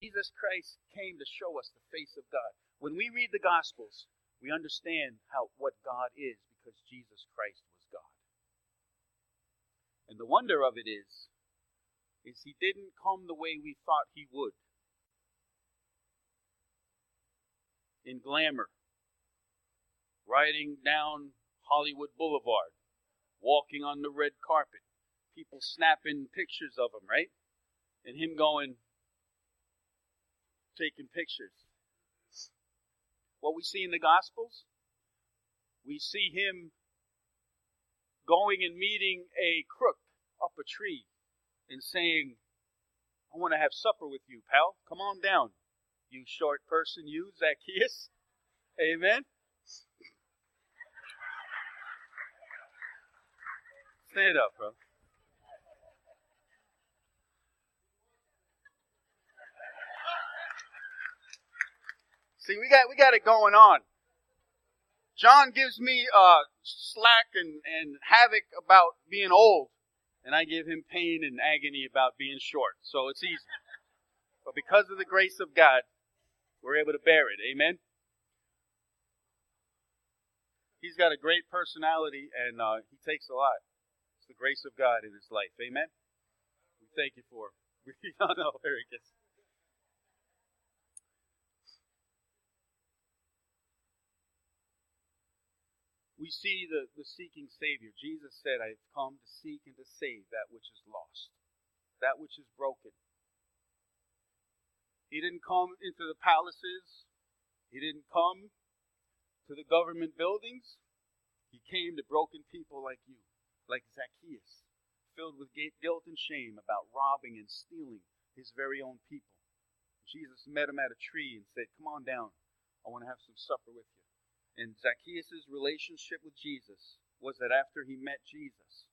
Jesus Christ came to show us the face of God. When we read the Gospels, we understand how what God is because Jesus Christ was God. And the wonder of it is, is he didn't come the way we thought he would. In glamour, riding down Hollywood Boulevard, walking on the red carpet, people snapping pictures of him, right? And him going, taking pictures. What we see in the Gospels, we see him going and meeting a crook up a tree and saying, I want to have supper with you, pal. Come on down, you short person, you, Zacchaeus. Amen. Stand up, bro. See, we got we got it going on. John gives me uh, slack and, and havoc about being old, and I give him pain and agony about being short. So it's easy. But because of the grace of God, we're able to bear it. Amen. He's got a great personality, and uh, he takes a lot It's the grace of God in his life. Amen? We thank you for it. no, no, very good. We see the, the seeking Savior. Jesus said, I've come to seek and to save that which is lost, that which is broken. He didn't come into the palaces. He didn't come to the government buildings. He came to broken people like you like Zacchaeus, filled with guilt and shame about robbing and stealing his very own people. Jesus met him at a tree and said, Come on down. I want to have some supper with you. And Zacchaeus' relationship with Jesus was that after he met Jesus,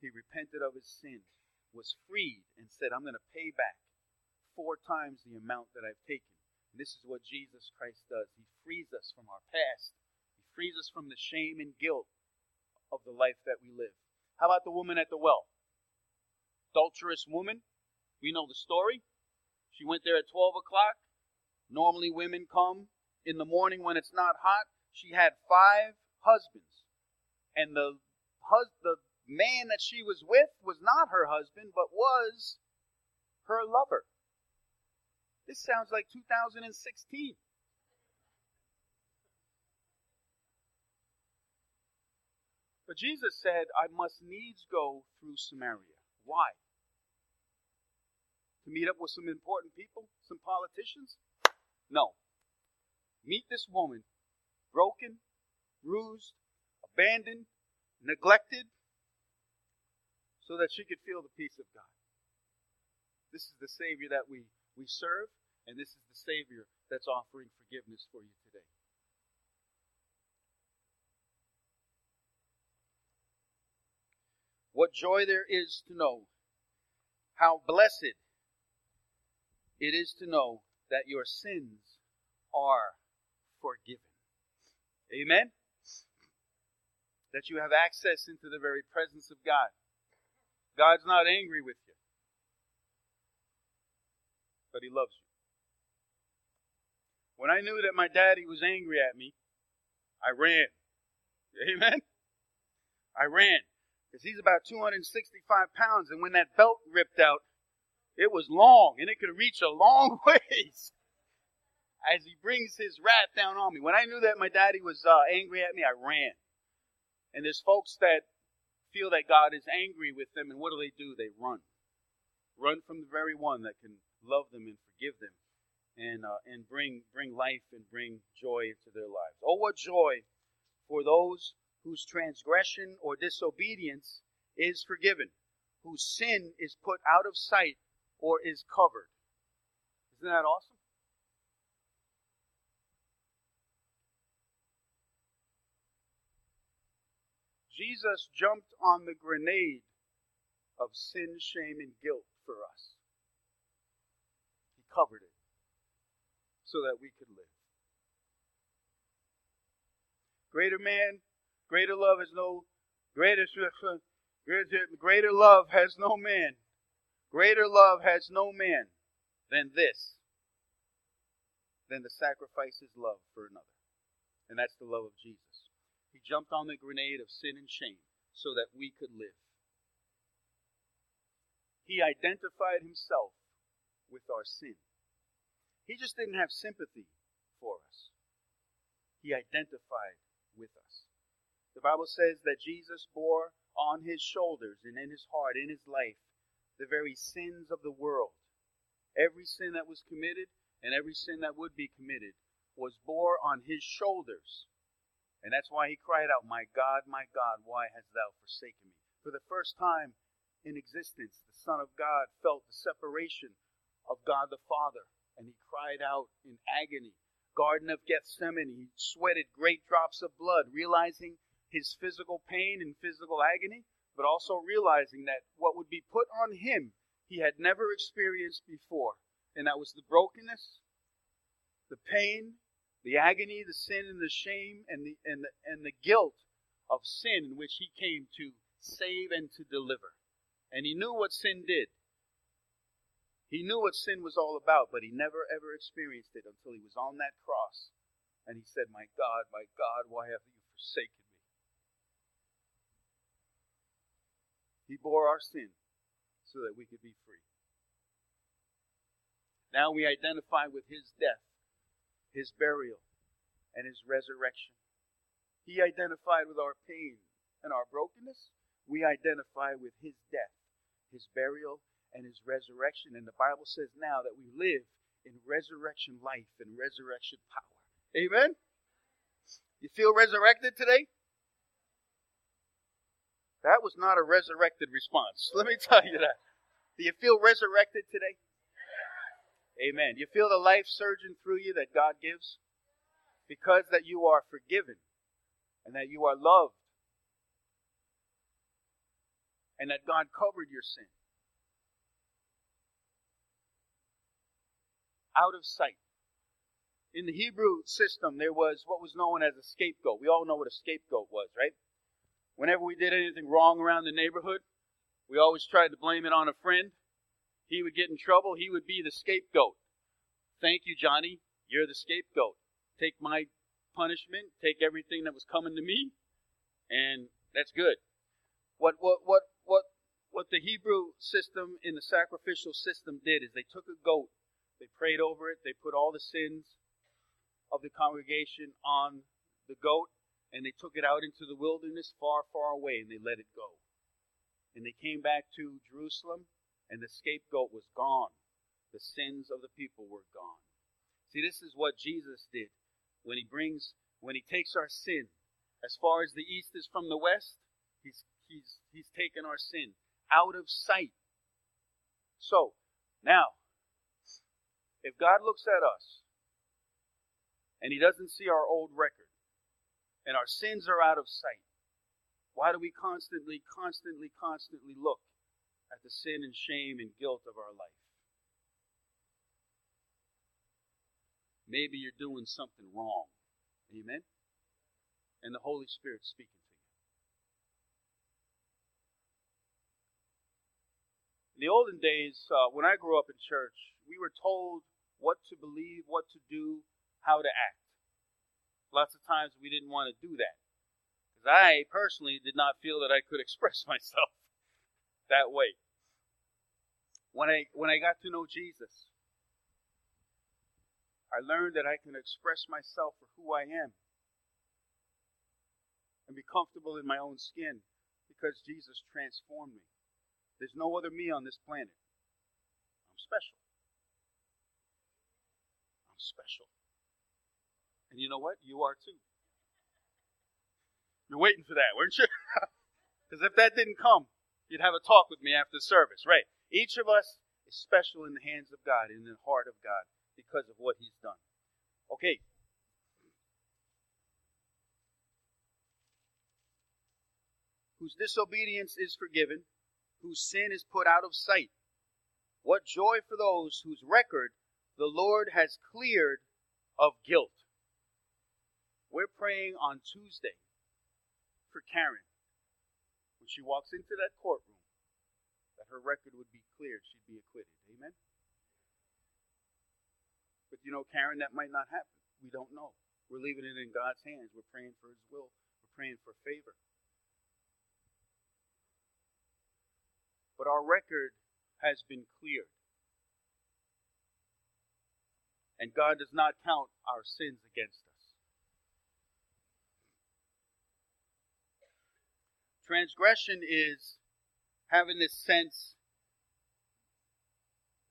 he repented of his sin, was freed, and said, I'm going to pay back four times the amount that I've taken. And this is what Jesus Christ does. He frees us from our past, He frees us from the shame and guilt of the life that we live. How about the woman at the well? Adulterous woman. We know the story. She went there at 12 o'clock. Normally, women come in the morning when it's not hot. She had five husbands. And the, hus- the man that she was with was not her husband, but was her lover. This sounds like 2016. But Jesus said, I must needs go through Samaria. Why? To meet up with some important people, some politicians? No. Meet this woman, broken, bruised, abandoned, neglected, so that she could feel the peace of God. This is the Savior that we, we serve, and this is the Savior that's offering forgiveness for you today. What joy there is to know how blessed it is to know that your sins are forgiven. Amen? That you have access into the very presence of God. God's not angry with you, but He loves you. When I knew that my daddy was angry at me, I ran. Amen? I ran because he's about 265 pounds, and when that belt ripped out, it was long, and it could reach a long ways as he brings his wrath down on me. When I knew that my daddy was uh, angry at me, I ran. And there's folks that feel that God is angry with them, and what do they do? They run. Run from the very one that can love them and forgive them and, uh, and bring, bring life and bring joy into their lives. Oh, what joy for those whose transgression or disobedience is forgiven, whose sin is put out of sight or is covered. Isn't that awesome? Jesus jumped on the grenade of sin, shame, and guilt for us. He covered it so that we could live. Greater man Greater love has no greater greater love has no man. Greater love has no man than this, than the sacrifice his love for another. And that's the love of Jesus. Jumped on the grenade of sin and shame so that we could live. He identified himself with our sin. He just didn't have sympathy for us, he identified with us. The Bible says that Jesus bore on his shoulders and in his heart, in his life, the very sins of the world. Every sin that was committed and every sin that would be committed was bore on his shoulders. And that's why he cried out, My God, my God, why hast thou forsaken me? For the first time in existence, the Son of God felt the separation of God the Father, and he cried out in agony. Garden of Gethsemane, he sweated great drops of blood, realizing his physical pain and physical agony, but also realizing that what would be put on him he had never experienced before, and that was the brokenness, the pain, the agony, the sin, and the shame, and the and the and the guilt of sin in which he came to save and to deliver. And he knew what sin did. He knew what sin was all about, but he never ever experienced it until he was on that cross. And he said, My God, my God, why have you forsaken me? He bore our sin so that we could be free. Now we identify with his death, his burial, and his resurrection. He identified with our pain and our brokenness. We identify with his death, his burial, and his resurrection. And the Bible says now that we live in resurrection life and resurrection power. Amen? You feel resurrected today? That was not a resurrected response. Let me tell you that. Do you feel resurrected today? Amen. You feel the life surging through you that God gives? Because that you are forgiven and that you are loved and that God covered your sin. Out of sight. In the Hebrew system, there was what was known as a scapegoat. We all know what a scapegoat was, right? Whenever we did anything wrong around the neighborhood, we always tried to blame it on a friend. He would get in trouble. He would be the scapegoat. Thank you, Johnny. You're the scapegoat. Take my punishment. Take everything that was coming to me, and that's good. What what what what what the Hebrew system in the sacrificial system did is they took a goat, they prayed over it, they put all the sins of the congregation on the goat, and they took it out into the wilderness far, far away, and they let it go. And they came back to Jerusalem, and the scapegoat was gone. The sins of the people were gone. See, this is what Jesus did when he brings, when he takes our sin. As far as the east is from the west, he's, he's, he's taken our sin out of sight. So, now, if God looks at us and he doesn't see our old record, and our sins are out of sight, why do we constantly, constantly, constantly look at the sin and shame and guilt of our life? Maybe you're doing something wrong. Amen? And the Holy Spirit speaking to you. In the olden days, uh, when I grew up in church, we were told what to believe, what to do, how to act. Lots of times we didn't want to do that. Because I personally did not feel that I could express myself that way. When I when I got to know Jesus, I learned that I can express myself for who I am and be comfortable in my own skin because Jesus transformed me. There's no other me on this planet. I'm special. I'm special. And you know what? You are too. You're waiting for that, weren't you? Because if that didn't come, you'd have a talk with me after service, right? Each of us is special in the hands of God, in the heart of God, because of what He's done. Okay. Whose disobedience is forgiven, whose sin is put out of sight. What joy for those whose record the Lord has cleared of guilt. We're praying on Tuesday for Karen when she walks into that courtroom that her record would be cleared, she'd be acquitted. Amen? But you know, Karen, that might not happen. We don't know. We're leaving it in God's hands. We're praying for His will. We're praying for favor. But our record has been cleared. And God does not count our sins against us. Transgression is having this sense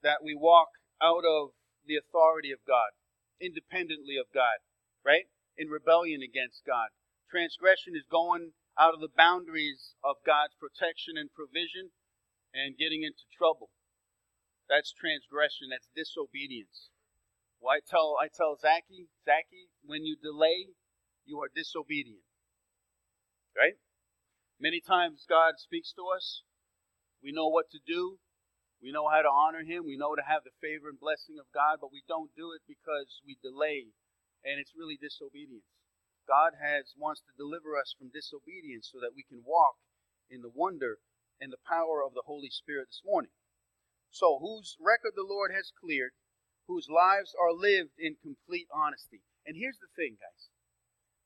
that we walk out of the authority of God, independently of God, right? In rebellion against God. Transgression is going out of the boundaries of God's protection and provision and getting into trouble. That's transgression, that's disobedience. Well, I tell I tell Zachy, Zachy, when you delay, you are disobedient. Right? Many times God speaks to us. We know what to do. We know how to honor him. We know to have the favor and blessing of God, but we don't do it because we delay, and it's really disobedience. God has wants to deliver us from disobedience so that we can walk in the wonder and the power of the Holy Spirit this morning. So, whose record the Lord has cleared, whose lives are lived in complete honesty. And here's the thing, guys.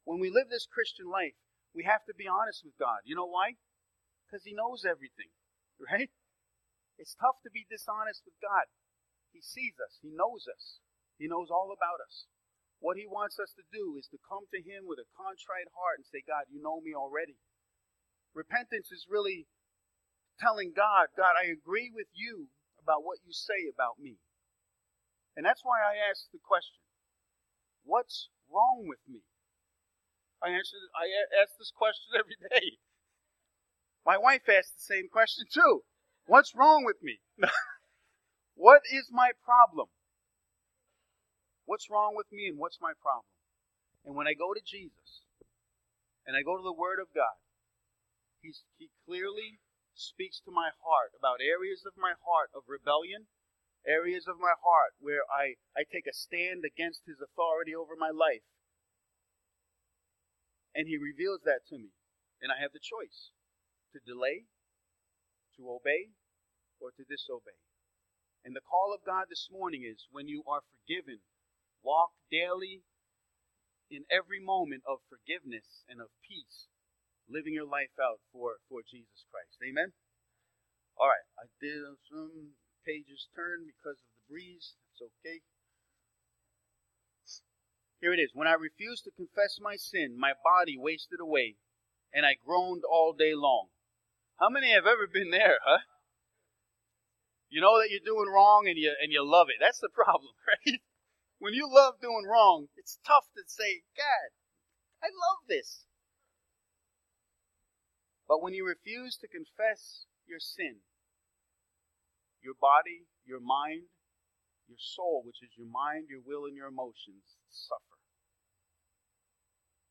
When we live this Christian life, we have to be honest with God. You know why? Because He knows everything, right? It's tough to be dishonest with God. He sees us, He knows us, He knows all about us. What He wants us to do is to come to Him with a contrite heart and say, God, you know me already. Repentance is really telling God, God, I agree with you about what you say about me. And that's why I ask the question What's wrong with me? I answer I ask this question every day. My wife asks the same question too. What's wrong with me? what is my problem? What's wrong with me and what's my problem? And when I go to Jesus and I go to the Word of God, he's, He clearly speaks to my heart about areas of my heart of rebellion, areas of my heart where I, I take a stand against His authority over my life. And He reveals that to me. And I have the choice to delay to obey or to disobey. And the call of God this morning is when you are forgiven, walk daily in every moment of forgiveness and of peace, living your life out for, for Jesus Christ. Amen? All right, I did some pages turn because of the breeze. It's okay. Here it is. When I refused to confess my sin, my body wasted away, and I groaned all day long. How many have ever been there, huh? You know that you're doing wrong and you and you love it. That's the problem, right? When you love doing wrong, it's tough to say, God, I love this. But when you refuse to confess your sin, your body, your mind, your soul, which is your mind, your will, and your emotions, suffer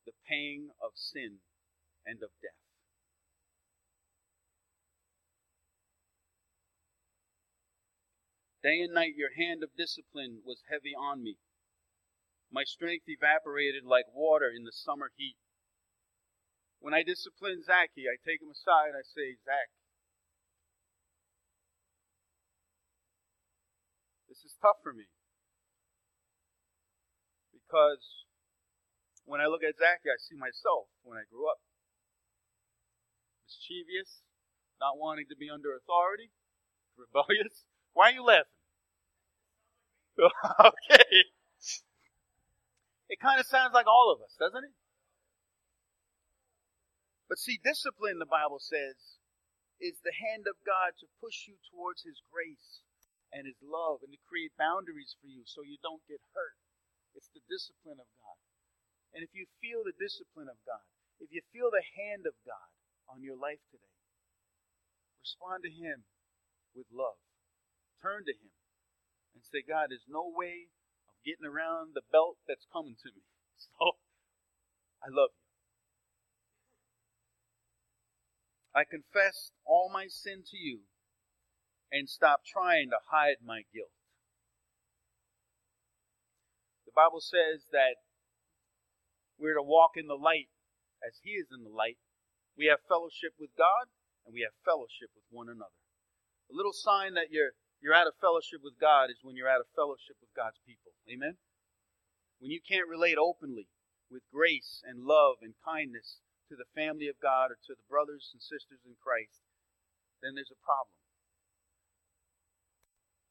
the pain of sin and of death. Day and night your hand of discipline was heavy on me. My strength evaporated like water in the summer heat. When I discipline Zachy, I take him aside, and I say, Zach, this is tough for me. Because when I look at Zachy, I see myself when I grew up. Mischievous, not wanting to be under authority, rebellious, why are you laughing? okay. It kind of sounds like all of us, doesn't it? But see, discipline, the Bible says, is the hand of God to push you towards His grace and His love and to create boundaries for you so you don't get hurt. It's the discipline of God. And if you feel the discipline of God, if you feel the hand of God on your life today, respond to Him with love turn to Him and say, God, there's no way of getting around the belt that's coming to me. So I love you. I confess all my sin to you and stop trying to hide my guilt. The Bible says that we're to walk in the light as He is in the light. We have fellowship with God and we have fellowship with one another. A little sign that you're you're out of fellowship with God is when you're out of fellowship with God's people. Amen? When you can't relate openly with grace and love and kindness to the family of God or to the brothers and sisters in Christ, then there's a problem.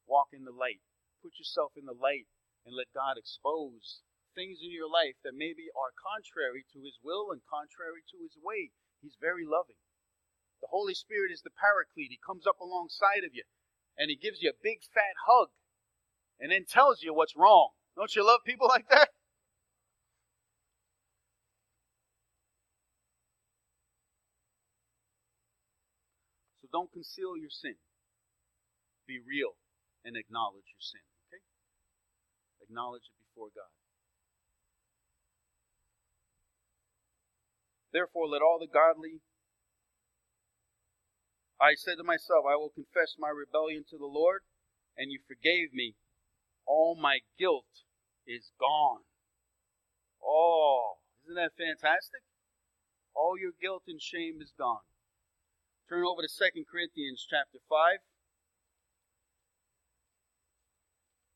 Walk in the light. Put yourself in the light and let God expose things in your life that maybe are contrary to His will and contrary to His way. He's very loving. The Holy Spirit is the paraclete. He comes up alongside of you and He gives you a big fat hug and then tells you what's wrong. Don't you love people like that? So don't conceal your sin. Be real and acknowledge your sin. Okay? Acknowledge it before God. Therefore, let all the godly. I said to myself, I will confess my rebellion to the Lord, and you forgave me. All my guilt is gone. Oh, isn't that fantastic? All your guilt and shame is gone. Turn over to 2 Corinthians chapter 5.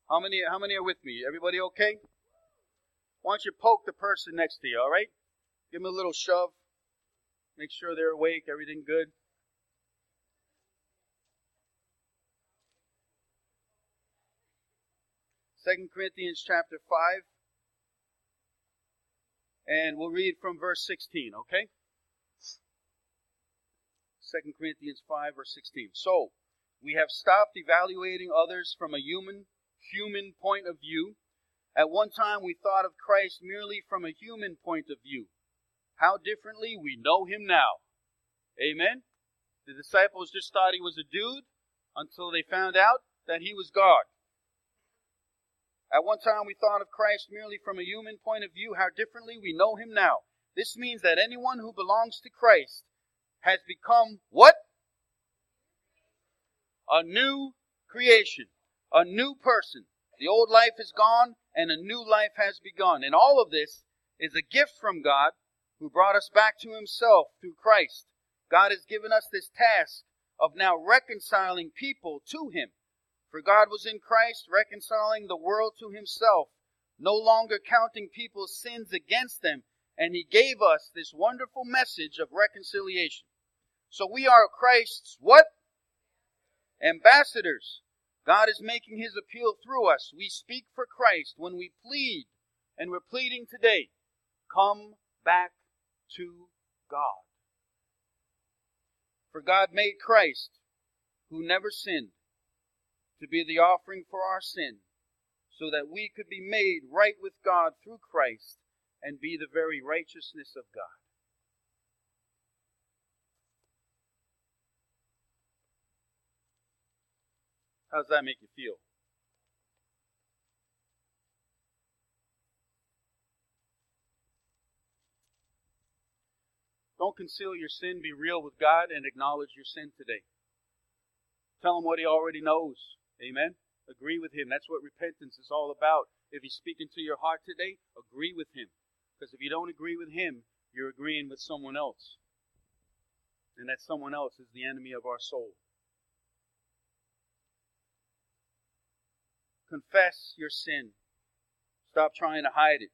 How many, how many are with me? Everybody okay? Why don't you poke the person next to you, all right? Give them a little shove. Make sure they're awake, everything good. Second Corinthians chapter 5. And we'll read from verse 16, okay? Second Corinthians 5, verse 16. So, we have stopped evaluating others from a human human point of view. At one time, we thought of Christ merely from a human point of view. How differently we know him now. Amen? The disciples just thought he was a dude until they found out that he was God. At one time, we thought of Christ merely from a human point of view. How differently we know him now. This means that anyone who belongs to Christ has become what? A new creation a new person. The old life is gone and a new life has begun. And all of this is a gift from God who brought us back to himself through Christ. God has given us this task of now reconciling people to him. For God was in Christ reconciling the world to himself, no longer counting people's sins against them, and he gave us this wonderful message of reconciliation. So we are Christ's what? Ambassadors. God is making his appeal through us. We speak for Christ when we plead, and we're pleading today come back to God. For God made Christ, who never sinned, to be the offering for our sin, so that we could be made right with God through Christ and be the very righteousness of God. How does that make you feel? Don't conceal your sin. Be real with God and acknowledge your sin today. Tell him what he already knows. Amen. Agree with him. That's what repentance is all about. If he's speaking to your heart today, agree with him. Because if you don't agree with him, you're agreeing with someone else. And that someone else is the enemy of our soul. Confess your sin. Stop trying to hide it.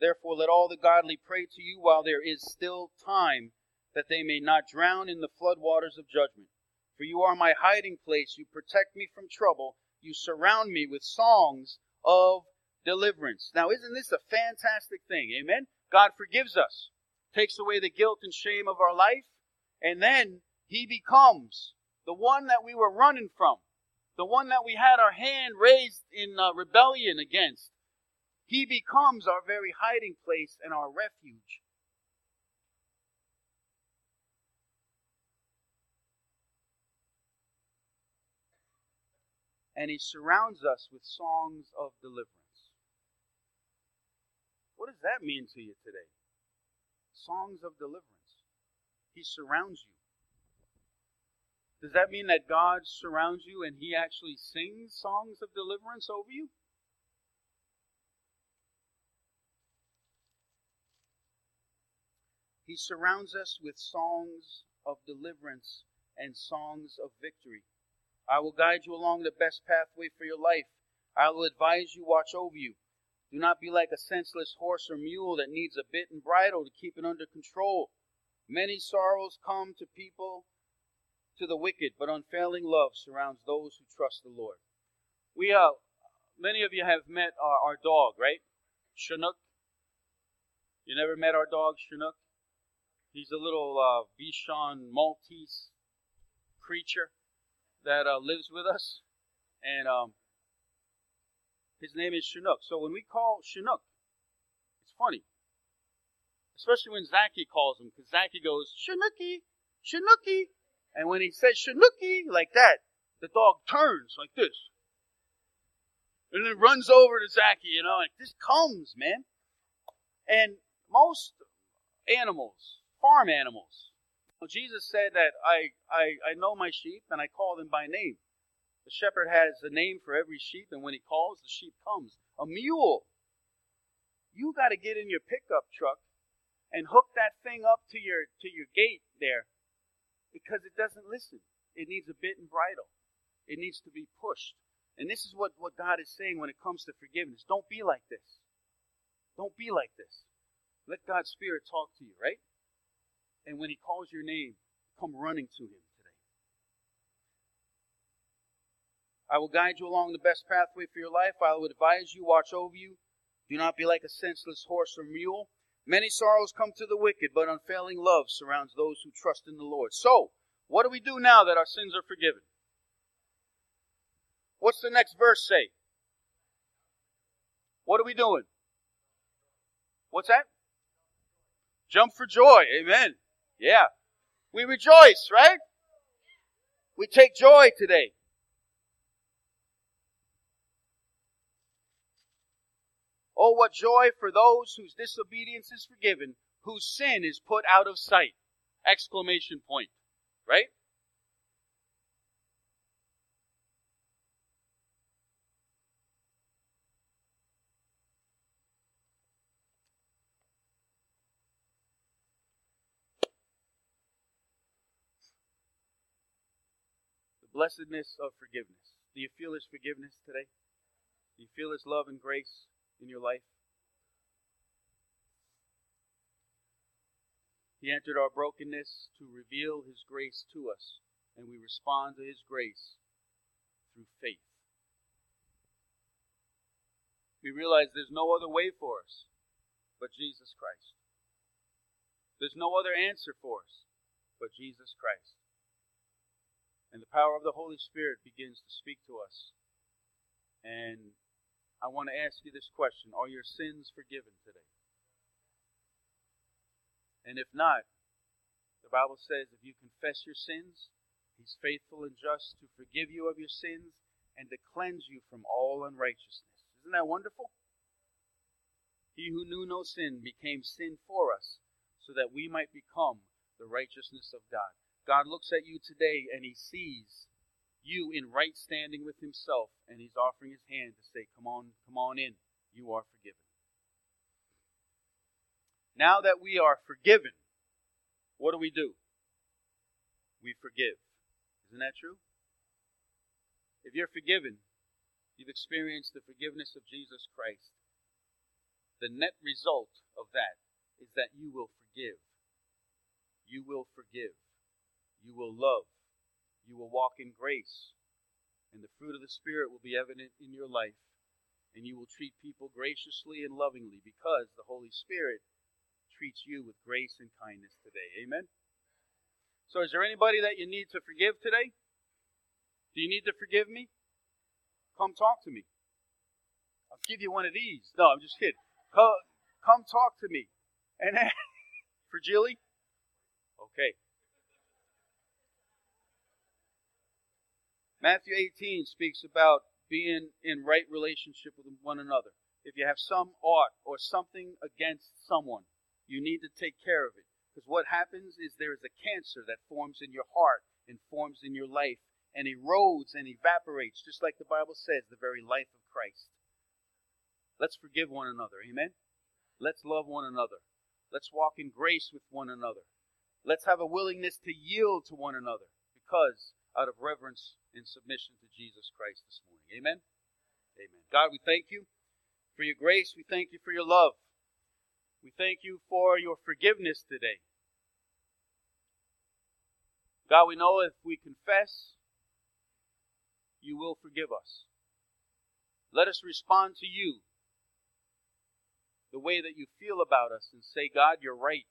Therefore, let all the godly pray to you while there is still time, that they may not drown in the flood waters of judgment. For you are my hiding place. You protect me from trouble. You surround me with songs of deliverance. Now, isn't this a fantastic thing? Amen? God forgives us, takes away the guilt and shame of our life, and then He becomes the one that we were running from the one that we had our hand raised in uh, rebellion against, he becomes our very hiding place and our refuge. And he surrounds us with songs of deliverance. What does that mean to you today? Songs of deliverance. He surrounds you. Does that mean that God surrounds you and He actually sings songs of deliverance over you? He surrounds us with songs of deliverance and songs of victory. I will guide you along the best pathway for your life. I will advise you, watch over you. Do not be like a senseless horse or mule that needs a bit and bridle to keep it under control. Many sorrows come to people, to the wicked, but unfailing love surrounds those who trust the Lord. We uh, many of you have met our, our dog, right? Chinook. You never met our dog, Chinook? He's a little uh, Bichon Maltese creature that uh, lives with us, and um, his name is Chinook. So when we call Chinook, it's funny, especially when Zachy calls him, because Zachy goes Chinooky, Chinooky, and when he says Chinooky like that, the dog turns like this and then runs over to Zachy, you know, like this comes, man. And most animals, farm animals, Jesus said that I, I, I know my sheep and I call them by name. The shepherd has a name for every sheep, and when he calls, the sheep comes. A mule. You got to get in your pickup truck and hook that thing up to your to your gate there because it doesn't listen. It needs a bit and bridle. It needs to be pushed. And this is what, what God is saying when it comes to forgiveness. Don't be like this. Don't be like this. Let God's Spirit talk to you, right? And when He calls your name, come running to Him today. I will guide you along the best pathway for your life. I will advise you, watch over you. Do not be like a senseless horse or mule. Many sorrows come to the wicked, but unfailing love surrounds those who trust in the Lord. So, what do we do now that our sins are forgiven? What's the next verse say? What are we doing? What's that? Jump for joy. Amen. Yeah. We rejoice, right? We take joy today. Oh, what joy for those whose disobedience is forgiven, whose sin is put out of sight. Exclamation point. Right? Blessedness of forgiveness. Do you feel His forgiveness today? Do you feel His love and grace in your life? He entered our brokenness to reveal His grace to us, and we respond to His grace through faith. We realize there's no other way for us but Jesus Christ. There's no other answer for us but Jesus Christ. And the power of the Holy Spirit begins to speak to us. And I want to ask you this question Are your sins forgiven today? And if not, the Bible says if you confess your sins, He's faithful and just to forgive you of your sins and to cleanse you from all unrighteousness. Isn't that wonderful? He who knew no sin became sin for us so that we might become the righteousness of God. God looks at you today and he sees you in right standing with himself and he's offering his hand to say, Come on, come on in. You are forgiven. Now that we are forgiven, what do we do? We forgive. Isn't that true? If you're forgiven, you've experienced the forgiveness of Jesus Christ. The net result of that is that you will forgive. You will forgive. You will love. You will walk in grace. And the fruit of the Spirit will be evident in your life. And you will treat people graciously and lovingly because the Holy Spirit treats you with grace and kindness today. Amen? So, is there anybody that you need to forgive today? Do you need to forgive me? Come talk to me. I'll give you one of these. No, I'm just kidding. Come, come talk to me. And for Jilly? Okay. Matthew 18 speaks about being in right relationship with one another. If you have some ought or something against someone, you need to take care of it. Because what happens is there is a cancer that forms in your heart and forms in your life and erodes and evaporates, just like the Bible says, the very life of Christ. Let's forgive one another. Amen? Let's love one another. Let's walk in grace with one another. Let's have a willingness to yield to one another because out of reverence and submission to Jesus Christ this morning. Amen? Amen. God, we thank you for your grace. We thank you for your love. We thank you for your forgiveness today. God, we know if we confess, you will forgive us. Let us respond to you the way that you feel about us and say, God, you're right.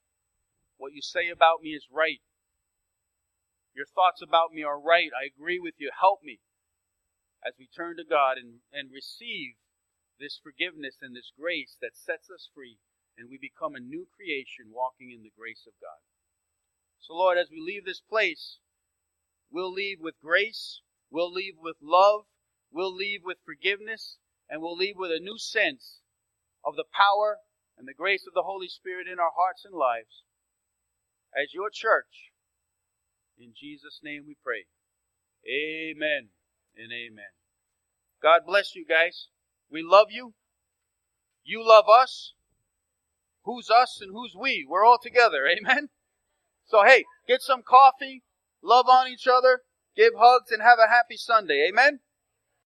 What you say about me is right. Your thoughts about me are right. I agree with you. Help me as we turn to God and, and receive this forgiveness and this grace that sets us free and we become a new creation walking in the grace of God. So, Lord, as we leave this place, we'll leave with grace, we'll leave with love, we'll leave with forgiveness, and we'll leave with a new sense of the power and the grace of the Holy Spirit in our hearts and lives as your church. In Jesus' name we pray. Amen and amen. God bless you guys. We love you. You love us. Who's us and who's we? We're all together. Amen. So hey, get some coffee, love on each other, give hugs, and have a happy Sunday. Amen.